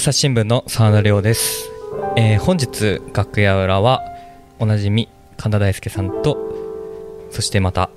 朝日新聞の澤田亮です、えー本日楽屋裏はおなじみ神田大輔さんとそしてまた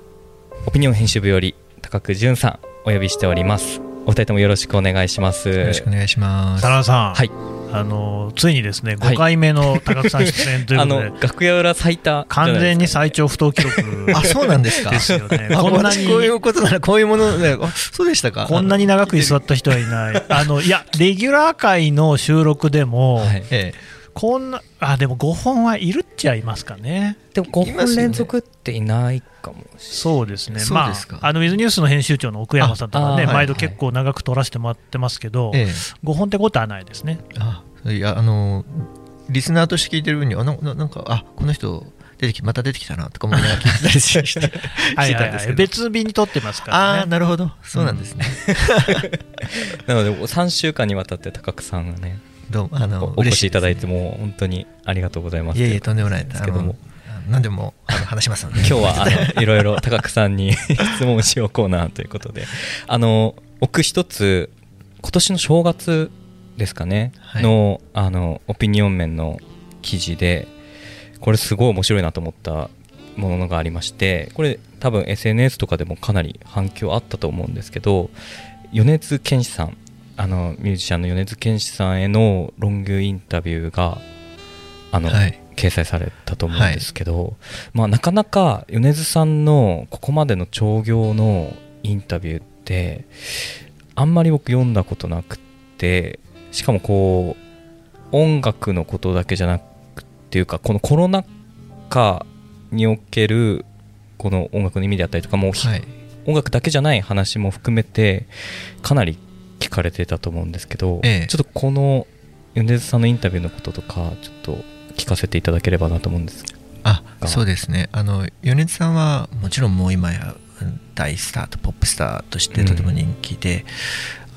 オピニオン編集部より高久淳さんお呼びしております。お二人ともよろしくお願いします。よろしくお願いします。田中さん、はいあのついにですねはい5回目の高須さん出演というあことで、の楽屋裏最多じゃない完全に最長不当記録あ、そうなんですか。ですよね。あこんなに私こういうことならこういうもので、あそうでしたか？こんなに長く居座った人はいない。あのいやレギュラー回の収録でも、はいええ、こんなあでも5本はいるっちゃいますかね。でも5いますよね本連続っていないかもしそうですね。そうですかまああのウィズニュースの編集長の奥山さんとかね、毎度結構長く撮らせてもらってますけど、ええ、5本ってことはないですね。あ、いや、あの、リスナーとして聞いてる分に、あ、なななんか、あ、この人。出てきまた出てきたなとか思いながら聞いてたりして。したんですけど。別日に撮ってますからね。ああなるほど。そうなんですね、なので3週間にわたって高久さんがねどうもあのおお越しいただいててもう本当にありがとうございます。いえいえとんでもないです。けども。何でもあの話しますので。今日はあの いろいろ高久さんに質問しようコーナーということで。あの僕一つ今年の正月ですかね、はい。のあのオピニオン面の記事でこれすごい面白いなと思ったものがありましてこれ多分 SNS とかでもかなり反響あったと思うんですけど米津玄師さんあのミュージシャンの米津玄師さんへのロングインタビューがあの、はい。掲載されたと思うんですけど、まあ、なかなか米津さんのここまでの長行のインタビューってあんまり僕読んだことなくてしかもこう音楽のことだけじゃなくっていうかこのコロナ禍におけるこの音楽の意味であったりとかもはい。音楽だけじゃない話も含めてかなり聞かれてたと思うんですけど、ええ。ちょっとこの米津さんのインタビューのこととかちょっと聞かせていただければなと思うんですあがそうですね。あの米津さんはもちろんもう今やうん大スターとポップスターとしてとても人気で、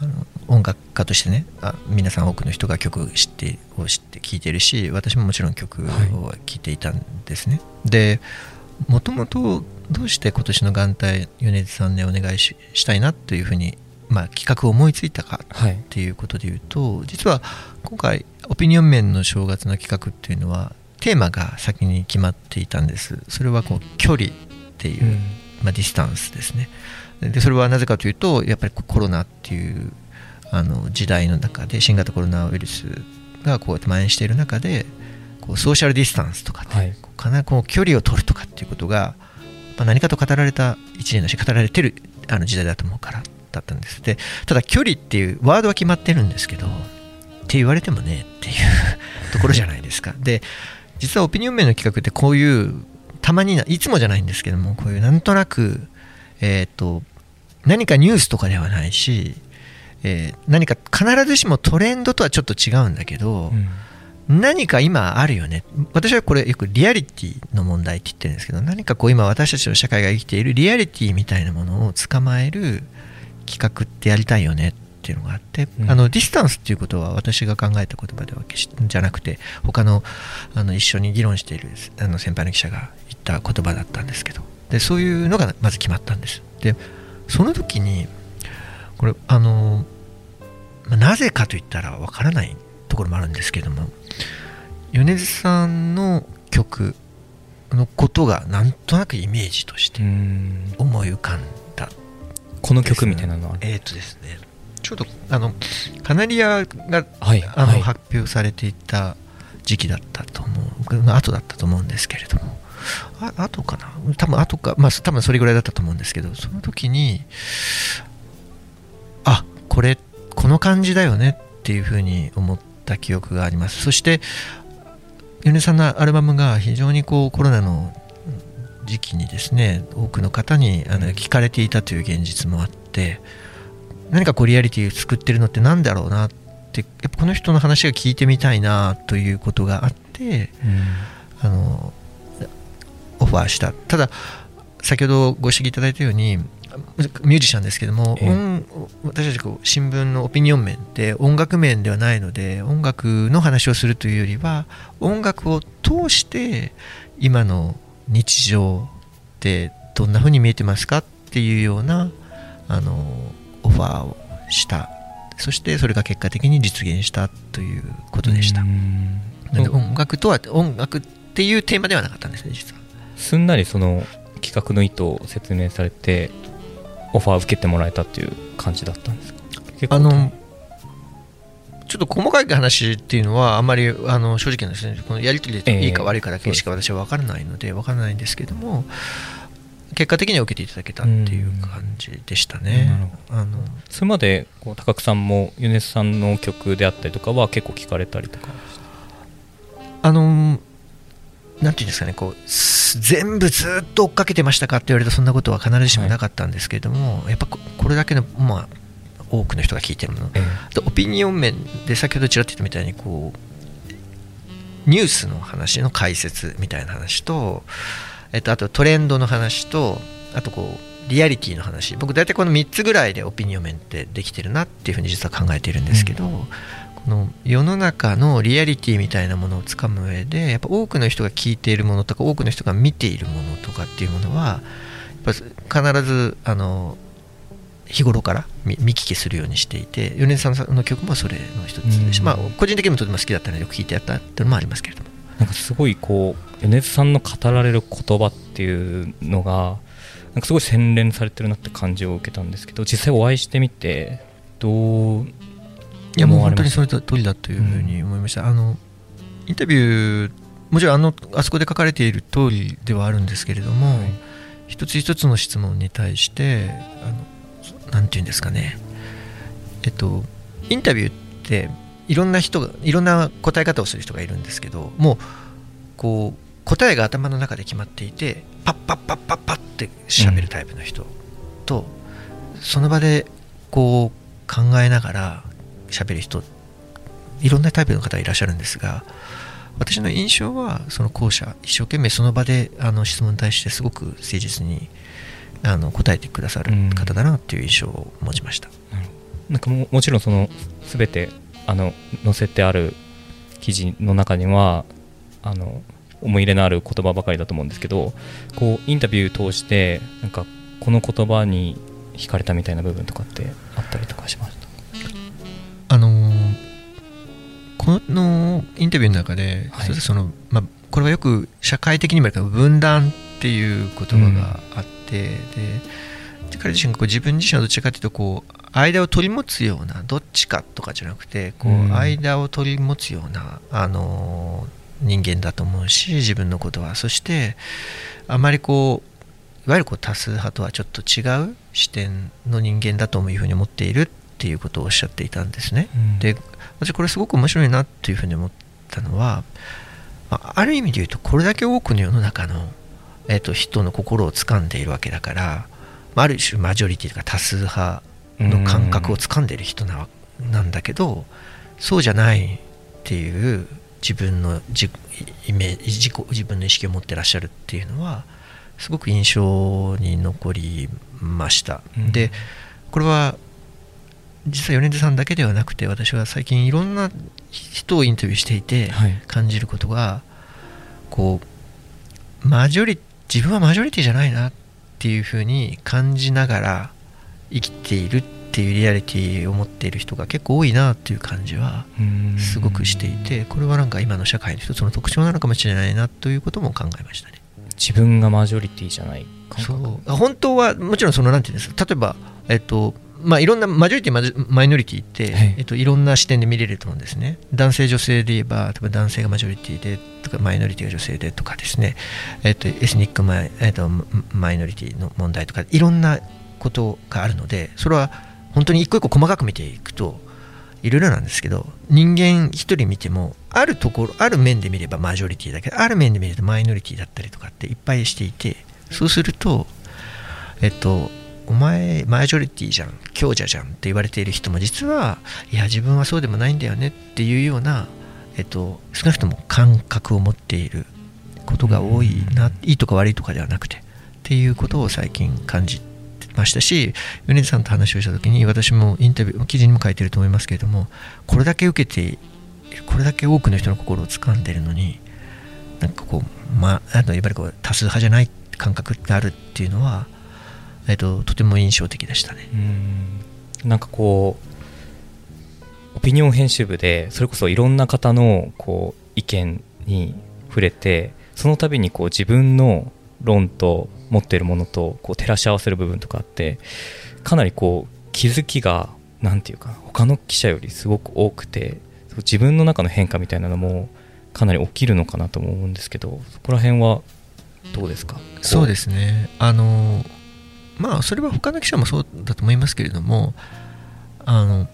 あの音楽家としてねあ皆さん多くの人が曲知ってを知って聴いてるし私ももちろん曲を聴い。ていたんですね、でもともとどうして今年の元旦米津さんでお願いししたいなというふうに、まあ、企画を思いついたかはいっていうことで言うと実は今回オピニオン面の正月の企画っていうのはテーマが先に決まっていたんです。それはこう距離っていう、まあ、ディスタンスですね。でそれはなぜかというとやっぱりコロナっていうあの時代の中で新型コロナウイルスがこうやって蔓延している中でこうソーシャルディスタンスとかね、はい。かなこう距離を取るとかっていうことが、まあ、何かと語られた一年だし語られてるあの時代だと思うからだったんです。でただ距離っていうワードは決まってるんですけどって言われてもねっていうところじゃないですか。で実はオピニオン面の企画ってこういうたまにないつもじゃないんですけどもこういうなんとなくえっ、と何かニュースとかではないし、えー何か必ずしもトレンドとはちょっと違うんだけど、うん。何か今あるよね。私はこれよくリアリティの問題って言ってるんですけど何かこう今私たちの社会が生きているリアリティみたいなものを捕まえる企画ってやりたいよねっていうのがあって、うん。あのディスタンスっていうことは私が考えた言葉では決しじゃなくて他のあの一緒に議論しているあの先輩の記者が言った言葉だったんですけどでそういうのがまず決まったんです。でその時にこれあのまあなぜかといったらわからないところもあるんですけども米津さんの曲のことがなんとなくイメージとしてうん。思い浮かんだ。この曲みたいなのは？えーっとですね。ちょうどあのカナリアがはいあの、はい。発表されていた時期だったと思う。後だったと思うんですけれども。あ後かな？多分後かまあ多分それぐらいだったと思うんですけどその時にあこれこの感じだよねっていうふうに思った記憶があります。そして米津さんのアルバムが非常にこうコロナの時期にですね多くの方にあの聞かれていたという現実もあって何かこうリアリティを作ってるのってなんだろうなってやっぱこの人の話が聞いてみたいなということがあってあのオファーした。ただ先ほどご指摘いただいたようにミュージシャンですけども、ええ音私たちこう新聞のオピニオン面って音楽面ではないので音楽の話をするというよりは音楽を通して今の日常ってどんな風に見えてますかっていうようなあのオファーをしたそしてそれが結果的に実現したということでした。なで音楽とは音楽っていうテーマではなかったんですね実は。すんなりその企画の意図を説明されてオファー受けてもらえたっていう感じだったんですか？あのちょっと細かい話っていうのはあんまりあの正直なんですねこのやり取りでいいか悪いかだけしか私は分からないので分からないんですけども結果的には受けていただけたっていう感じでしたね。あのそれまでこう高久さんもユネスさんの曲であったりとかは結構聞かれたりとかあのなんていうんですかねこう全部ずっと追っかけてましたかって言われるとそんなことは必ずしもなかったんですけれども、はい、やっぱこれだけの、まあ、多くの人が聞いてるもの、ええ、オピニオン面で先ほどちらっと言ったみたいにこうニュースの話の解説みたいな話とえっと、あとトレンドの話とあとこうリアリティの話。僕大体この3つぐらいでオピニオン面ってできてるなっていうふうに実は考えているんですけど、うん、この世の中のリアリティみたいなものをつかむ上でやっぱ多くの人が聞いているものとか多くの人が見ているものとかっていうものはやっぱ必ずあの日頃から見聞きするようにしていて米津さんの曲もそれの一つでし、うん、まあ個人的にもとても好きだったのでよく聴いてやったっていうのもありますけれども。なんかすごいこう米津さんの語られる言葉っていうのがなんかすごい洗練されてるなって感じを受けたんですけど実際お会いしてみてどういやもう本当にそれと通りだというふうに思いました、うん、あのインタビューもちろんあのあそこで書かれている通りではあるんですけれども、はい、一つ一つの質問に対してあのなんていうんですかね。えっとインタビューっていろんな人がいろんな答え方をする人がいるんですけどもうこう答えが頭の中で決まっていてパッパッパッパッパッって喋るタイプの人と、うん、その場でこう考えながら喋る人いろんなタイプの方がいらっしゃるんですが私の印象はその後者一生懸命その場であの質問に対してすごく誠実にあの答えてくださる方だなっていう印象を持ちました。うん、なんかももちろんその全てあの載せてある記事の中にはあの思い入れのある言葉ばかりだと思うんですけどこうインタビュー通してなんかこの言葉に惹かれたみたいな部分とかってあったりとかしましたあのー、このインタビューの中で、はい、そのまあ、これはよく社会的にも分断っていう言葉があって、うん、で彼自身がこう自分自身はどちらかというとこう間を取り持つようなどっちかとかじゃなくてこう間を取り持つような、あの人間だと思うし自分のことは。そしてあまりこういわゆるこう多数派とはちょっと違う視点の人間だというふうに思っているっていうことをおっしゃっていたんですね。うん、で私これすごく面白いなっていうふうに思ったのはある意味で言うとこれだけ多くの世の中の、えー、と人の心を掴んでいるわけだからある種マジョリティとか多数派の感覚をつかんでいる人ななんだけどそうじゃないっていう自分の自イメージ自己自分の意識を持ってらっしゃるっていうのはすごく印象に残りました。うん、でこれは実は米津さんだけではなくて私は最近いろんな人をインタビューしていて感じることが、はい、こうマジョリ自分はマジョリティじゃないなっていうふうに感じながら生きているっていうリアリティを持っている人が結構多いなっていう感じはすごくしていてこれはなんか今の社会の一つの特徴なのかもしれないなということも考えましたね。自分がマジョリティじゃないそう。本当はもちろんそのなんていうんですか例えばえっとまあ、いろんなマジョリティマイノリティって、はい、えっと、いろんな視点で見れると思うんですね。男性女性で言えば例えば男性がマジョリティでとかマイノリティが女性でとかですね、えっと、エスニックマイ,、えっと、マイノリティの問題とかいろんなことがあるのでそれは本当に一個一個細かく見ていくといろいろなんですけど人間一人見てもあるところある面で見ればマジョリティだけどある面で見るとマイノリティだったりとかっていっぱいしていてそうするとえっとお前マジョリティじゃん強者じゃんって言われている人も実はいや自分はそうでもないんだよねっていうような、えっと、少なくとも感覚を持っていることが多いないいとか悪いとかではなくてっていうことを最近感じましたし米津さんと話をした時に私もインタビュー記事にも書いてると思いますけれどもこれだけ受けてこれだけ多くの人の心を掴んでるのになんかこうまあのやっぱりこう多数派じゃない感覚ってあるっていうのは、えっと、とても印象的でしたね。ん。なんかこうオピニオン編集部でそれこそいろんな方のこう意見に触れてその度にこう自分の論と持っているものとこう照らし合わせる部分とかあってかなりこう気づきが何て言うかな他の記者よりすごく多くて自分の中の変化みたいなのもかなり起きるのかなと思うんですけどそこら辺はどうですか？そうですね。あのまあそれは他の記者もそうだと思いますけれどもあの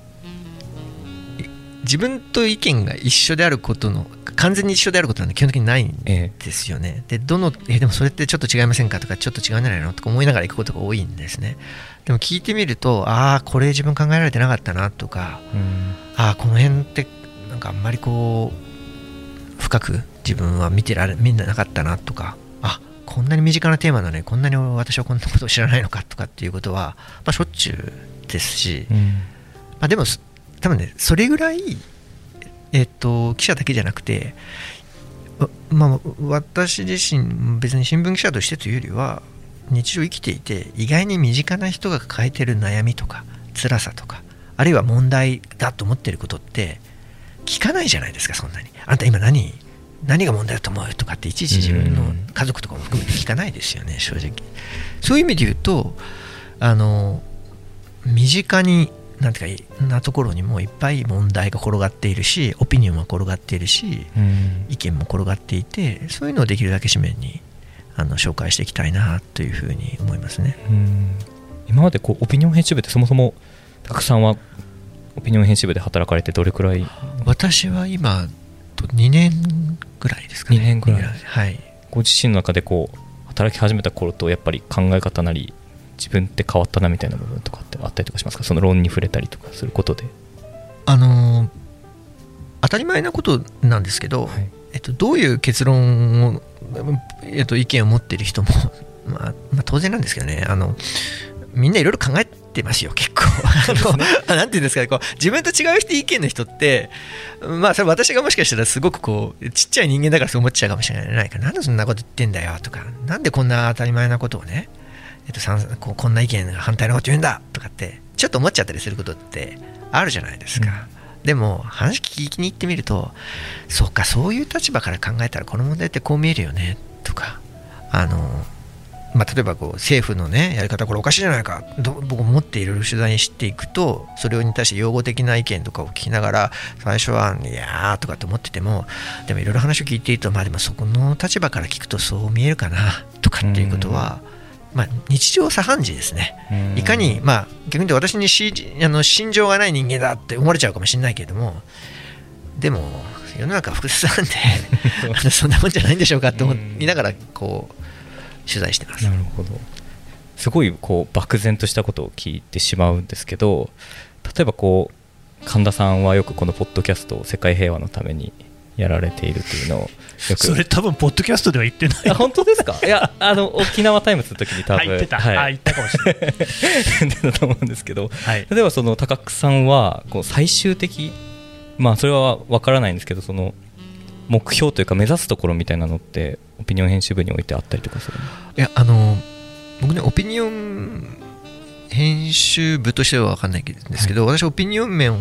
自分と意見が一緒であることの完全に一緒であることなんて基本的にないんですよね。ええ、でどのえでもそれってちょっと違いませんかとかちょっと違うんじゃないのとか思いながら行くことが多いんですね。でも聞いてみるとああこれ自分考えられてなかったなとか、うん、ああこの辺ってなんかあんまりこう深く自分は見てられ見なかったなとかあこんなに身近なテーマなのにこんなに私はこんなことを知らないのかとかっていうことは、まあ、しょっちゅうですし、うん、まあ、でも多分ねそれぐらい、えっと、記者だけじゃなくてまあ、私自身別に新聞記者としてというよりは日常生きていて意外に身近な人が抱えてる悩みとか辛さとかあるいは問題だと思ってることって聞かないじゃないですかそんなに。あんた今何？何が問題だと思うとかっていちいち自分の家族とかも含めて聞かないですよね正直。そういう意味で言うとあの身近になんていうかなところにもいっぱい問題が転がっているしオピニオンも転がっているし、意見も転がっていてそういうのをできるだけ紙面にあの紹介していきたいなというふうに思いますね。今までこうオピニオン編集部ってそもそもたくさんはオピニオン編集部で働かれてどれくらい？私は今2年ぐらいですかね。2年ぐらい。はい。ご自身の中でこう働き始めた頃とやっぱり考え方なり自分って変わったなみたいな部分とかってあったりとかしますか？その論に触れたりとかすることで。あのー、当たり前なことなんですけど、はい、えっと、どういう結論を、えっと、意見を持っている人もまあ、まあ、当然なんですけどね。あのみんないろいろ考えてますよ結構。あのなんていうんですかねこう自分と違う人意見の人ってまあそれ私がもしかしたらすごくこうちっちゃい人間だからそう思っちゃうかもしれないからなんでそんなこと言ってんだよとか。なんでこんな当たり前なことをねえっと、こうこんな意見が反対のこと言うんだとかってちょっと思っちゃったりすることってあるじゃないですか、うん、でも話聞きに行ってみるとそっかそういう立場から考えたらこの問題ってこう見えるよねとかあのまあ、例えばこう政府の、ね、やり方これおかしいじゃないか。と僕思っていろいろ取材にしていくとそれに対して用語的な意見とかを聞きながら最初はいやーとかって思っててもでもいろいろ話を聞いているとまあでもそこの立場から聞くとそう見えるかなとかっていうことは、うん。まあ、日常茶飯事ですね、いかに、まあ、逆に言うと私にしあの心情がない人間だって思われちゃうかもしれないけれども、でも、世の中複雑なんで、そんなもんじゃないんでしょうかって思いながらこう取材してます。なるほど。すごいこう漠然としたことを聞いてしまうんですけど例えばこう神田さんはよくこのポッドキャストを世界平和のためにやられているというのを それ多分ポッドキャストでは言ってない。本当ですか？いやあの沖縄タイムズの時に多分言ってた、はい、言ったかもしれない。言 ってたと思うんですけど、はい、例えばその高久さんはこう最終的まあそれは分からないんですけどその目標というか目指すところみたいなのってオピニオン編集部においてあったりとかするいやあの僕ねオピニオン編集部としては分かんないんですけど、はい、私オピニオン面を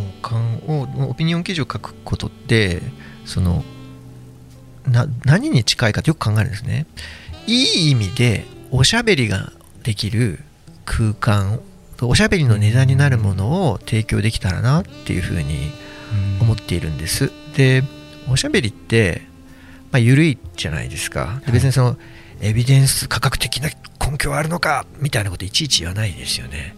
オピニオン記事を書くことってそのな何に近いかとよく考えるんですね。いい意味でおしゃべりができる空間おしゃべりの値段になるものを提供できたらなっていうふうに思っているんです、でおしゃべりって、まあ、緩いじゃないですか。別にそのエビデンス価格的な根拠はあるのかみたいなこといちいち言わないですよね。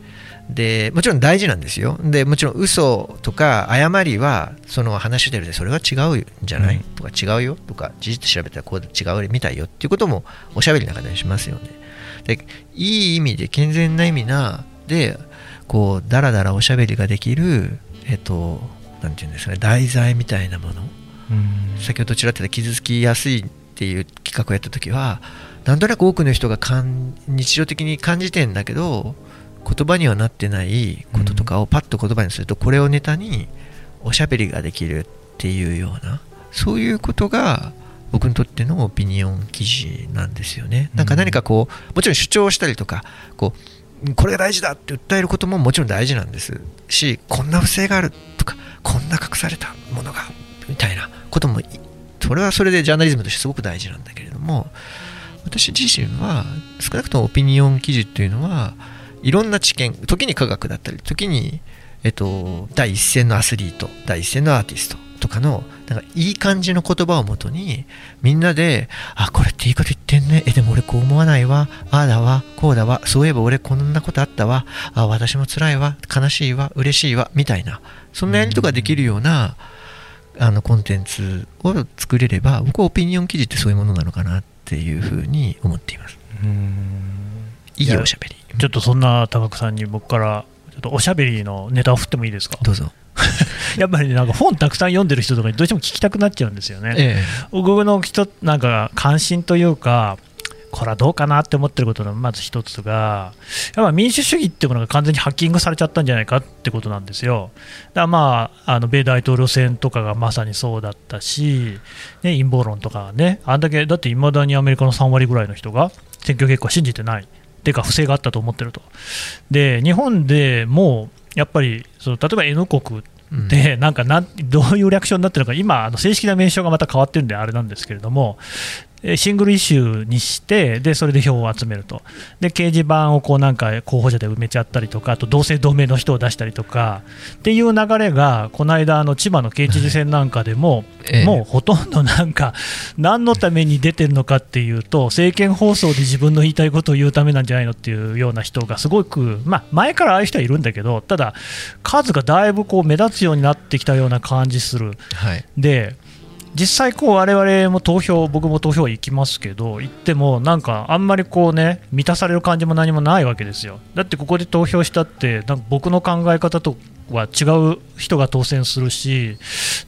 でもちろん大事なんですよ。でもちろん嘘とか誤りはその話してるでそれは違うんじゃない、うん、とか違うよ？とか事実調べたらこう違うみたいよ？っていうこともおしゃべりの中でしますよね。でいい意味で健全な意味なでこうだらだらおしゃべりができるえっとなんていうんですかね題材みたいなもの、うん、先ほどちらっと傷つきやすいっていう企画をやった時はなんとなく多くの人が日常的に感じてんだけど言葉にはなってないこととかをパッと言葉にするとこれをネタにおしゃべりができるっていうようなそういうことが僕にとってのオピニオン記事なんですよね。なんか何かこうもちろん主張したりとかこうこれが大事だって訴えることももちろん大事なんです。しこんな不正があるとかこんな隠されたものがみたいなこともそれはそれでジャーナリズムとしてすごく大事なんだけれども私自身は少なくともオピニオン記事っていうのはいろんな知見時に科学だったり時に、えっと、第一線のアスリート第一線のアーティストとかのなんかいい感じの言葉をもとにみんなであこれっていいこと言ってんね。えでも俺こう思わないわ。ああだわ。こうだわ。そういえば俺こんなことあったわ。あ私も辛いわ。悲しいわ。嬉しいわ。みたいな。そんなやりとかできるようなあのコンテンツを作れれば僕はオピニオン記事ってそういうものなのかなっていうふうに思っています。いいおしゃべり。ちょっとそんな高久さんに僕からちょっとおしゃべりのネタを振ってもいいですか？どうぞ。やっぱり、ね、なんか本たくさん読んでる人とかにどうしても聞きたくなっちゃうんですよね。ええ、僕の人なんか関心というかこれはどうかなって思ってることのまず一つが、やっぱ民主主義っていうものが完全にハッキングされちゃったんじゃないかってことなんですよ。だからまあ、あの米大統領選とかがまさにそうだったし、ね、陰謀論とかね、あんだけ、だっていまだにアメリカの3割ぐらいの人が選挙結果を信じてない。っていうか不正があったと思ってると。で、日本でもやっぱりその例えば N 国で、なんかなんどういうリアクションになってるのか、今、あの正式な名称がまた変わってるんで、あれなんですけれども、シングルイシューにしてでそれで票を集めると。で掲示板をこうなんか候補者で埋めちゃったりとかあと同姓同名の人を出したりとかっていう流れがこの間の千葉の県知事選なんかでも、はい、もうほとんどなんか何のために出てるのかっていうと政見放送で自分の言いたいことを言うためなんじゃないのっていうような人がすごく、まあ、前からああいう人はいるんだけどただ数がだいぶこう目立つようになってきたような感じする。はい、で実際、こう我々も投票、僕も投票行きますけど、行っても、なんかあんまりこうね、満たされる感じも何もないわけですよ。だってここで投票したって、なんか僕の考え方とは違う人が当選するし、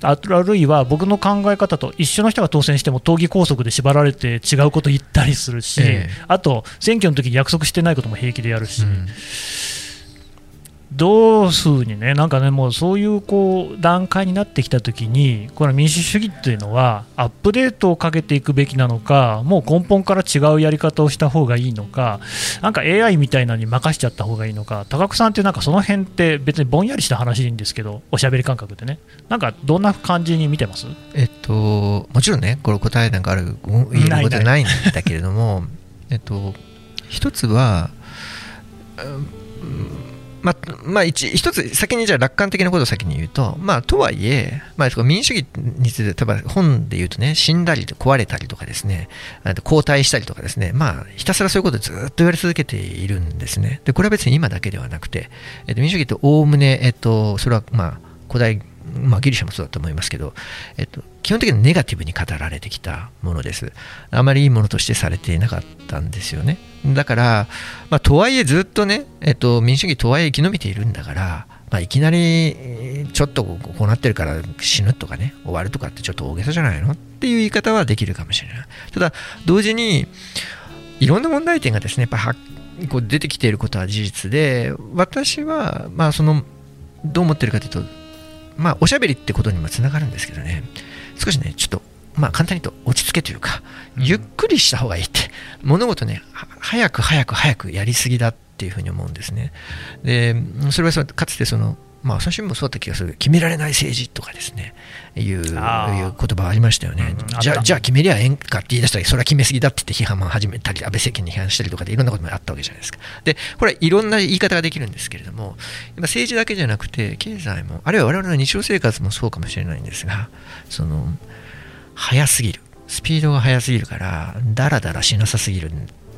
あるいは僕の考え方と一緒の人が当選しても、党議拘束で縛られて違うこと言ったりするし、ええ、あと、選挙の時に約束してないことも平気でやるし。うんどうすうにね、なんかね、もうそういうこう段階になってきたときに、この民主主義っていうのは、アップデートをかけていくべきなのか、もう根本から違うやり方をした方がいいのか、なんか AI みたいなのに任しちゃった方がいいのか、高久さんって、なんかその辺って別にぼんやりした話でいいんですけど、おしゃべり感覚でね、なんかどんな感じに見てます？えっと、もちろんね、これ答えなんかある、言えることないんだけれども、えっと、一つは、うんまあ、まあ一、一つ、先にじゃあ楽観的なことを先に言うと、まあ、とはいえ、まあ、民主主義について、例えば本で言うとね、死んだり、壊れたりとかですね、交代したりとかですね、まあ、ひたすらそういうことをずっと言われ続けているんですね。で、これは別に今だけではなくて、えっと、民主主義っておおむね、えっと、それは、まあ、古代まあ、ギリシャもそうだと思いますけど、えっと、基本的にネガティブに語られてきたものです。あまりいいものとしてされていなかったんですよね。だから、まあ、とはいえずっとね、えっと、民主主義とはいえ生き延びているんだから、まあ、いきなりちょっとこうなってるから死ぬとかね、終わるとかってちょっと大げさじゃないの？っていう言い方はできるかもしれない。ただ、同時に、いろんな問題点がですね、やっぱこう出てきていることは事実で、私は、まあ、その、どう思ってるかというと、まあ、おしゃべりってことにもつながるんですけどね、少しね、ちょっと、まあ、簡単に言うと落ち着けというか、ゆっくりした方がいいって、物事ね、早く早く早くやりすぎだっていうふうに思うんですね。で、それはかつてその、まあ、朝日新聞もそうだった気がする。決められない政治とかですね。いういう言葉ありましたよね、うん、じゃあじゃあ決めりゃええんかって言い出したらそれは決めすぎだって言って批判も始めたり安倍政権に批判したりとかでいろんなこともあったわけじゃないですか。でこれいろんな言い方ができるんですけれども政治だけじゃなくて経済もあるいは我々の日常生活もそうかもしれないんですがその早すぎる。スピードが速すぎるからだらだらしなさすぎる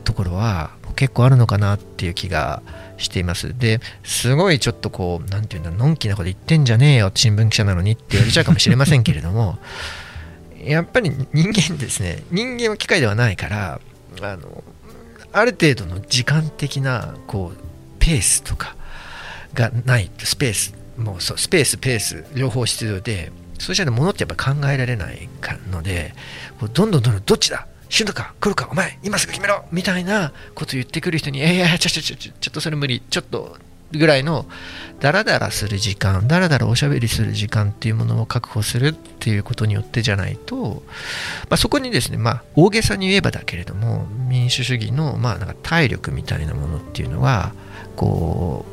ところは結構あるのかなっていう気がしています。で、すごいちょっとこう、なんていうんだ、のんきなこと言ってんじゃねえよ、新聞記者なのにって言われちゃうかもしれませんけれども、やっぱり人間ですね、人間は機械ではないから、あの、ある程度の時間的な、こう、ペースとかがない、スペース、もうスペース、ペース、両方必要で、そうしたらものってやっぱ考えられないので、どんどんどんどんどっちだ死ぬか来るか？お前今すぐ決めろ！みたいなこと言ってくる人にいやいやちょちょちょちょっとそれ無理。ちょっとぐらいのダラダラする時間ダラダラおしゃべりする時間っていうものを確保するっていうことによってじゃないと、まあ、そこにですねまあ大げさに言えばだけれども民主主義のまあなんか体力みたいなものっていうのはこ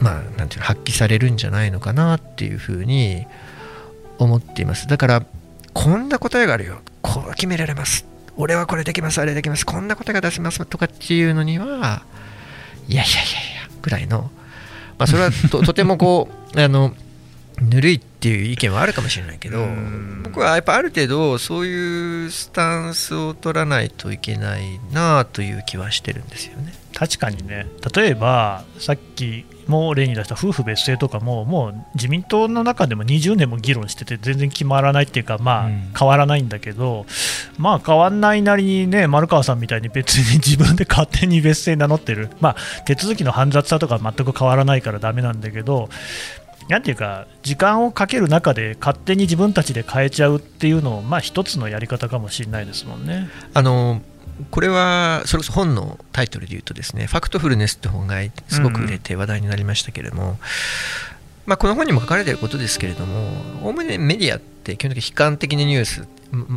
うまあ、なんていうの発揮されるんじゃないのかなっていうふうに思っています。だからこんな答えがあるよ。こう決められます。俺はこれできますあれできますこんな答えが出せますとかっていうのにはいやいやいやいやぐらいの、まあ、それはと とてもこうあのぬるいっていう意見はあるかもしれないけど僕はやっぱある程度そういうスタンスを取らないといけないなという気はしてるんですよね。確かにね例えばさっきも例に出した夫婦別姓とかももう自民党の中でも20年も議論してて全然決まらないっていうかまあ変わらないんだけど、まあ変わんないなりにね丸川さんみたいに別に自分で勝手に別姓名乗ってるまあ手続きの煩雑さとか全く変わらないからダメなんだけどなんていうか、時間をかける中で勝手に自分たちで変えちゃうっていうのを、まあ、一つのやり方かもしれないですもんね。あのこれはそれこそ本のタイトルで言うとですね「ファクトフルネス」って本がすごく売れて話題になりましたけれども、うん、まあ、この本にも書かれていることですけれどもおおむねメディアって基本的に悲観的なニュース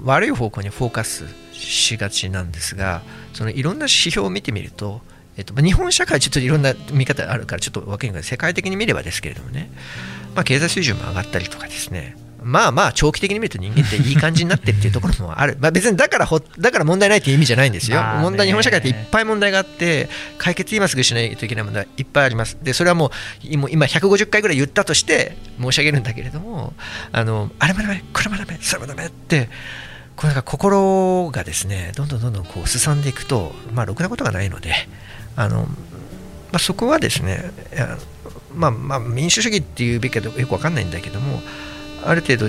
悪い方向にフォーカスしがちなんですがそのいろんな指標を見てみるとえっと、日本社会ちょっといろんな見方があるからちょっと分けるけど世界的に見ればですけれどもね、まあ、経済水準も上がったりとかですねまあまあ長期的に見ると人間っていい感じになってっていうところもある、まあ、別にだからほだから問題ないという意味じゃないんですよ、問題日本社会っていっぱい問題があって解決今すぐしないといけない問題いっぱいあります。でそれはもう今150回ぐらい言ったとして申し上げるんだけれどもあのあれもダメこれもダメそれもダメってこれが心がですねどんどんどんどんこうすさんでいくとまあろくなことがないのであの、まあ、そこはですねまあ、まあ民主主義っていうべきかよく分かんないんだけどもある程度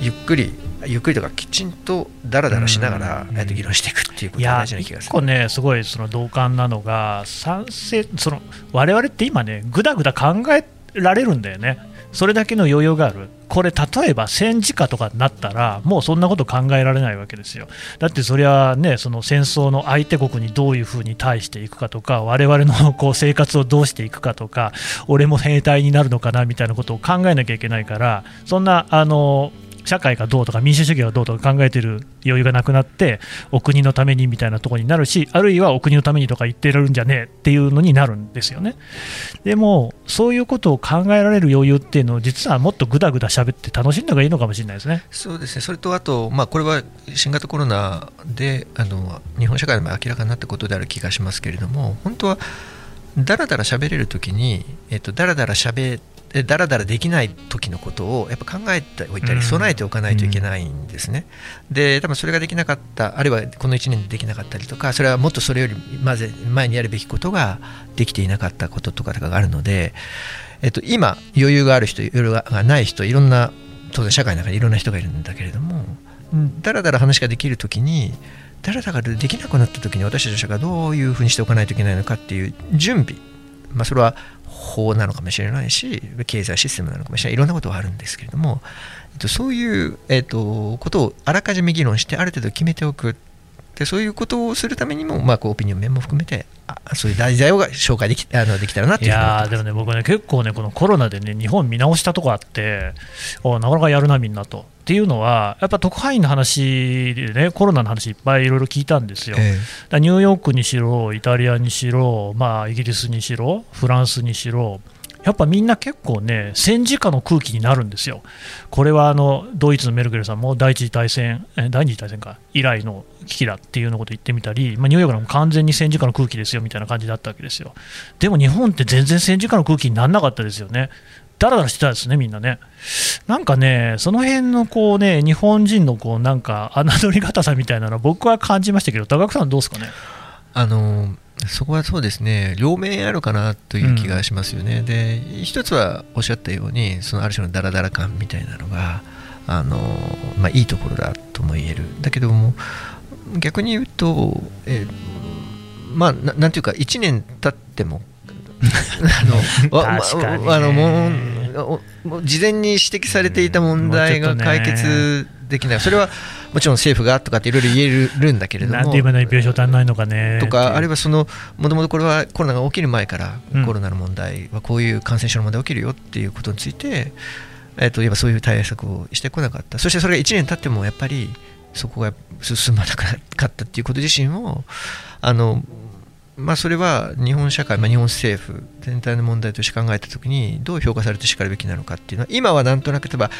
ゆっくりゆっくりとかきちんとだらだらしながら、えっと議論していくっていうことが大事な気がする。構ねすごいその同感なのが賛成その我々って今ねぐだぐだ考えられるんだよね。それだけの余裕がある、これ、例えば戦時下とかになったら、もうそんなこと考えられないわけですよ。だってそりゃね、その戦争の相手国にどういうふうに対していくかとか、我々のこう生活をどうしていくかとか、俺も兵隊になるのかなみたいなことを考えなきゃいけないから、そんなあの社会がどうとか民主主義がどうとか考えてる余裕がなくなってお国のためにみたいなところになるしあるいはお国のためにとか言ってるんじゃねえっていうのになるんですよね。でもそういうことを考えられる余裕っていうのを実はもっとぐだぐだ喋って楽しんだ方がいいのかもしれないですね。そうですね。それとあと、まあ、これは新型コロナであの日本社会でも明らかになったことである気がしますけれども本当はだらだら喋れるときに、えっと、だらだら喋でだらだらできない時のことをやっぱ考えておいたり備えておかないといけないんですね、うん、で多分それができなかったあるいはこの1年でできなかったりとかそれはもっとそれよりまず前にやるべきことができていなかったこととかがあるので、えっと、今余裕がある人余裕がない人いろんな当然社会の中にいろんな人がいるんだけれどもだらだら話ができる時にだらだらできなくなった時に私たちがどういうふうにしておかないといけないのかっていう準備まあ、それは法なのかもしれないし経済システムなのかもしれない。いろんなことはあるんですけれども、えっと、そういう、えっと、ことをあらかじめ議論してある程度決めておく。でそういうことをするためにも、まあ、こうオピニオン面も含めてあそういう題材を紹介できあのできたらなっていやでもね僕ね結構ねこのコロナでね日本見直したとこあっておなかなかやるなみんなと。っていうのは、やっぱ特派員の話でね、コロナの話いっぱいいろいろ聞いたんですよ、ええ、ニューヨークにしろ、イタリアにしろ、まあ、イギリスにしろ、フランスにしろ、やっぱみんな結構ね、戦時下の空気になるんですよ。これはあのドイツのメルケルさんも第一次大戦、第二次大戦か以来の危機だっていうのこと言ってみたり、まあ、ニューヨークも完全に戦時下の空気ですよみたいな感じだったわけですよ。でも日本って全然戦時下の空気にならなかったですよね。だらだらしてたですね、みんなね。なんかね、その辺のこうね、日本人のこうなんか、侮り方さみたいなのは僕は感じましたけど、高久さん、どうですかね？あのそこはそうですね、両面あるかなという気がしますよね。うん、で、一つはおっしゃったように、そのある種のダラダラ感みたいなのが、あのまあ、いいところだとも言える。だけども、逆に言うと、えまあな、なんていうか、1年経ってもあの あのもう事前に指摘されていた問題が解決できない、それはもちろん政府がとかっていろいろ言えるんだけれども、なんて言えばない病床足んないのかね。とか、あるいはそのもともとこれはコロナが起きる前から、コロナの問題はこういう感染症の問題が起きるよっていうことについて、えー、といえばそういう対策をしてこなかった、そしてそれが1年経ってもやっぱりそこが進まなかったっていうこと自身を、あのまあ、それは日本社会、まあ、日本政府全体の問題として考えたときにどう評価されてしかるべきなのかっていうのは今はなんとなく例えば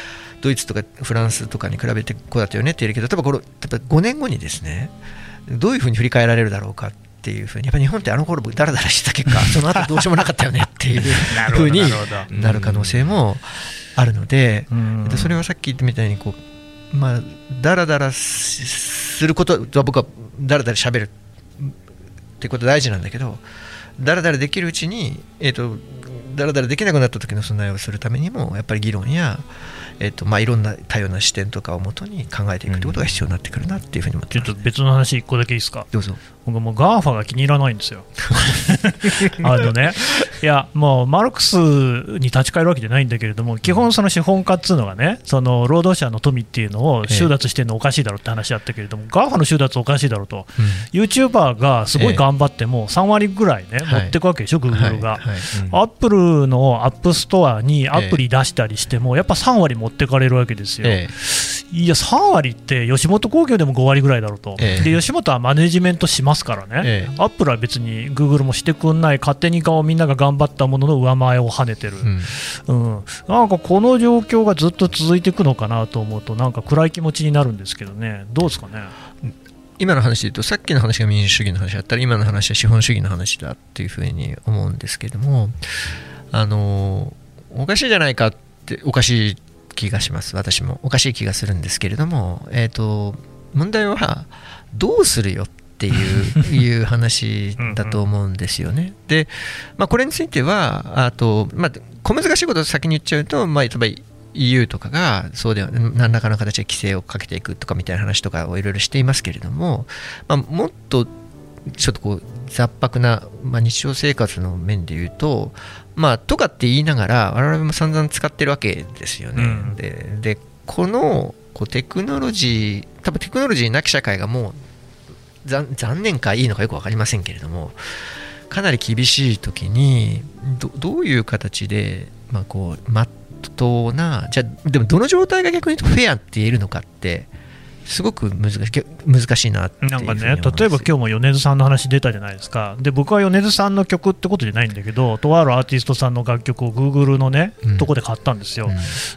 ドイツとかフランスとかに比べてこうだったよねって言えるけど例えばこれ例えば5年後にですねどういうふうに振り返られるだろうかっていうふうにやっぱ日本ってあの頃だらだらしてた結果 その後どうしようもなかったよねっていう ふうになる可能性もあるのでそれはさっき言ったみたいにこうまあだらだらすることは僕はだらだらしゃべるってこと大事なんだけどだらだらできるうちに、えーと、だらだらできなくなった時の備えをするためにもやっぱり議論や、えーとまあ、いろんな多様な視点とかをもとに考えていくということが必要になってくるなっていうふうに思ってます、ね、ちょっと別の話1個だけいいですか？どうぞ。僕も GAFA が気に入らないんですよ。あのね。いやもうマルクスに立ち返るわけじゃないんだけれども基本その資本家っつうのがねその労働者の富っていうのを収奪してるのおかしいだろうって話だったけれども、 GAFA の収奪おかしいだろうと、うん、ユーチューバーがすごい頑張っても3割ぐらいね、持っていくわけでしょ、グーグルが、アップルのアップストアにアプリ出したりしても、やっぱ3割持ってかれるわけですよ。いや3割って吉本興業でも5割ぐらいだろうと、で吉本はマネジメントしますからね、アップルは別にグーグルもしてくんない、勝手に顔みんなが頑張ったものの上前を跳ねてる、うん、うん、なんかこの状況がずっと続いていくのかなと思うと、なんか暗い気持ちになるんですけどね、どうですかね？今の話で言うとさっきの話が民主主義の話だったら今の話は資本主義の話だっていうふうに思うんですけどもあのおかしいじゃないかっておかしい気がします私もおかしい気がするんですけれども、えーと問題はどうするよっっていう いう話だと思うんですよね。で、まあ、これについてはあと、まあ、小難しいことを先に言っちゃうと、まあ、例えば EU とかがそうでは何らかの形で規制をかけていくとかみたいな話とかをいろいろしていますけれども、まあ、もっとちょっとこう雑白な、まあ、日常生活の面で言うと、まあ、とかって言いながら我々も散々使ってるわけですよね。うん、ででこのこうテクノロジー多分テクノロジーなき社会がもう残念かいいのかよく分かりませんけれどもかなり厳しい時にどういう形で、まあ、こうまっとうなじゃでもどの状態が逆に言うとフェアって言えるのかってすごく難し難しいな、なんかね、例えば今日も米津さんの話出たじゃないですか、で僕は米津さんの曲ってことじゃないんだけど、とあるアーティストさんの楽曲を Google のね、うん、とこで買ったんですよ、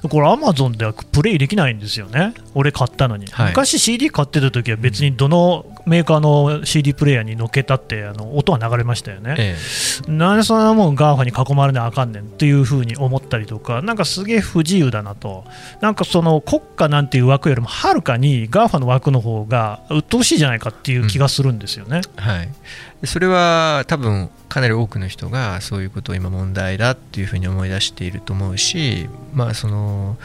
うん、これ、Amazon ではプレイできないんですよね、俺買ったのに、はい、昔 CD 買ってた時は別にどのメーカーの CD プレーヤーに乗っけたってあの音は流れましたよね、ええ、なんでそんなもん GAFAに囲まれなあかんねんっていうふうに思ったりとか、なんかすげえ不自由だなと、なんかその国家なんていう枠よりもはるかに GAFAの枠の方が鬱陶しいじゃないかっていう気がするんですよね。うん、はい。それは多分かなり多くの人がそういうことを今問題だっていうふうに思い出していると思うし、まあ、その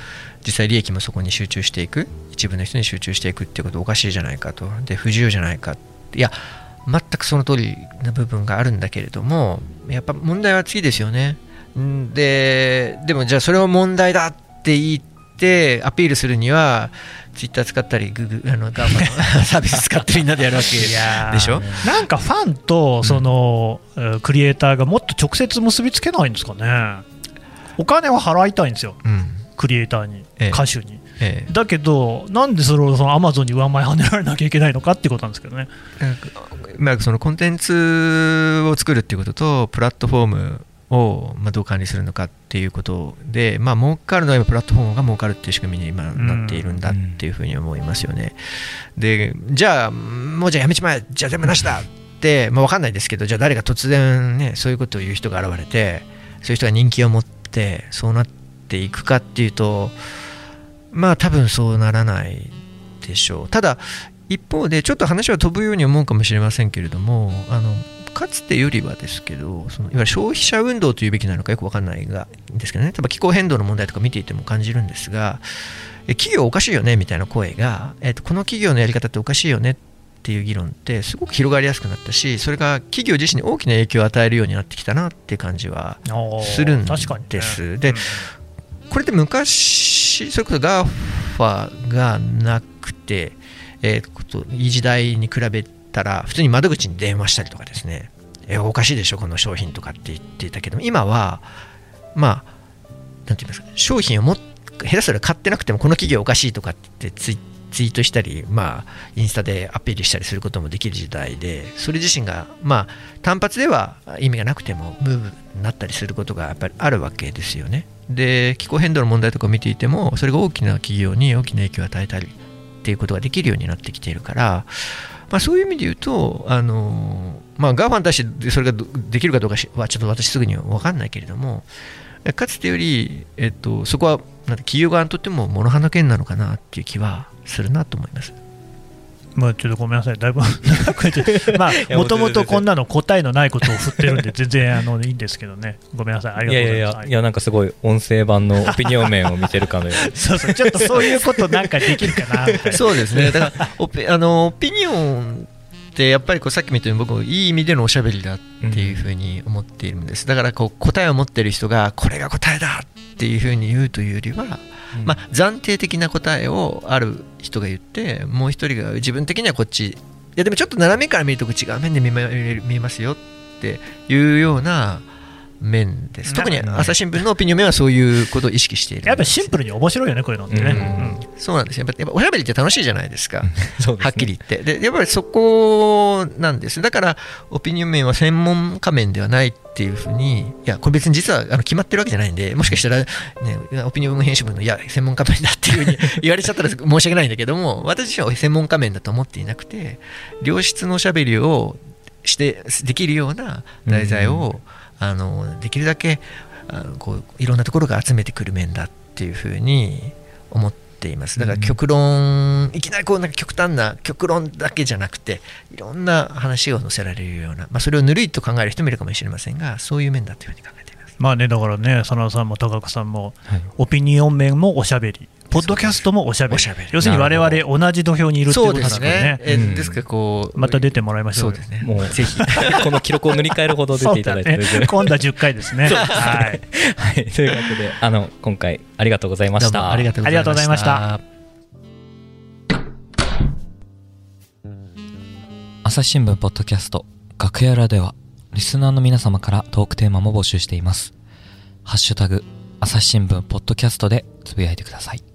実際利益もそこに集中していく。一部の人に集中していくっていうことおかしいじゃないかと。で不自由じゃないか。いや全くその通りな部分があるんだけれどもやっぱ問題は次ですよね。ででもじゃあそれを問題だって言ってアピールするにはツイッター使ったりググ あのガンマの サービス使ってみんなでやるわけでしょ？なんかファンとその、うん、クリエイターがもっと直接結びつけないんですかね。お金は払いたいんですよ、うん。クリエイターに、ええ、歌手に、え、だけど、なんでそれをそのアマゾンに上前跳ねられなきゃいけないのかっていうことなんですけどね。まあ、そのコンテンツを作るっていうことと、プラットフォームをまあどう管理するのかっていうことで、まあ儲かるのは今プラットフォームが儲かるっていう仕組みに今なっているんだっていうふうに思いますよね。で、じゃあ、もうじゃあやめちまえ、じゃあ全部なしだって、まあ、分かんないですけど、じゃあ誰が突然ね、そういうことを言う人が現れて、そういう人が人気を持って、そうなって、ていくかっていうとまあ多分そうならないでしょう。ただ一方でちょっと話は飛ぶように思うかもしれませんけれどもあのかつてよりはですけどそのいわゆる消費者運動というべきなのかよく分かんないがんですけどね。例えば気候変動の問題とか見ていても感じるんですが企業おかしいよねみたいな声が、えー、とこの企業のやり方っておかしいよねっていう議論ってすごく広がりやすくなったしそれが企業自身に大きな影響を与えるようになってきたなっていう感じはするんです。で、これって昔それこそ GAFA がなくて、えー、いい時代に比べたら普通に窓口に電話したりとかですね、えー、おかしいでしょこの商品とかって言っていたけど今はまあなんて言いますか商品をも下手すら買ってなくてもこの企業おかしいとかってツイッツイートしたり、まあ、インスタでアピールしたりすることもできる時代でそれ自身が、まあ、単発では意味がなくてもムーブになったりすることがやっぱりあるわけですよね。で気候変動の問題とかを見ていてもそれが大きな企業に大きな影響を与えたりっていうことができるようになってきているから、まあ、そういう意味で言うとあの、まあ、 GAFAに対してそれができるかどうかはちょっと私すぐには分かんないけれどもかつてより、えっと、そこは企業側にとっても諸刃の剣なのかなっていう気はするなと思います。まあ、ちょっとごめんなさい、だいぶ 長く まあ、もともとこんなの答えのないことを振ってるんで、全然あのいいんですけどね、ごめんなさい、ありがとうございます。いやいや、なんかすごい音声版のオピニオン面を見てるかのように そうそう、ちょっとそういうことなんかできるかな。そうですね、だからオピあのオピニオンってやっぱりこうさっきも言ったように僕いい意味でのおしゃべりだっていうふうに思っているんです、だからこう答えを持ってる人がこれが答えだっていうふうに言うというよりはまあ、暫定的な答えをある人が言ってもう一人が自分的にはこっち。いやでもちょっと斜めから見ると違う面で見えますよっていうような面です。特に朝日新聞のオピニオン面はそういうことを意識しているやっぱりシンプルに面白いよねこういうのってね、うん、そうなんですよ。やっぱおしゃべりって楽しいじゃないですか。ね、はっきり言って。でやっぱりそこなんです。だからオピニオン面は専門家面ではないっていうふうにいやこれ別に実はあの決まってるわけじゃないんでもしかしたら、ね、オピニオン編集部のいや専門家面だっていうふうに 言われちゃったら申し訳ないんだけども私自身は専門家面だと思っていなくて良質のおしゃべりをしてできるような題材を、うんあのできるだけあのこういろんなところが集めてくる面だっていうふうに思っています。だから極論、うん、いきなりこうなんか極端な極論だけじゃなくていろんな話を載せられるような、まあ、それをぬるいと考える人もいるかもしれませんがそういう面だというふうに考えています。まあねだからね真田さんも高久さんも、はい、オピニオン面もおしゃべりポッドキャストもおしゃべり。要するに我々同じ土俵にいるってことでね。えですからこうまた出てもらいましょうそうですね。もうぜひ。この記録を塗り替えるほど出ていただいて、ね、今度は10回ですね。はい、はい、というわけであの今回ありがとうございました。ありがとうございました。朝日新聞ポッドキャスト楽屋裏ではリスナーの皆様からトークテーマも募集しています。ハッシュタグ朝日新聞ポッドキャストでつぶやいてください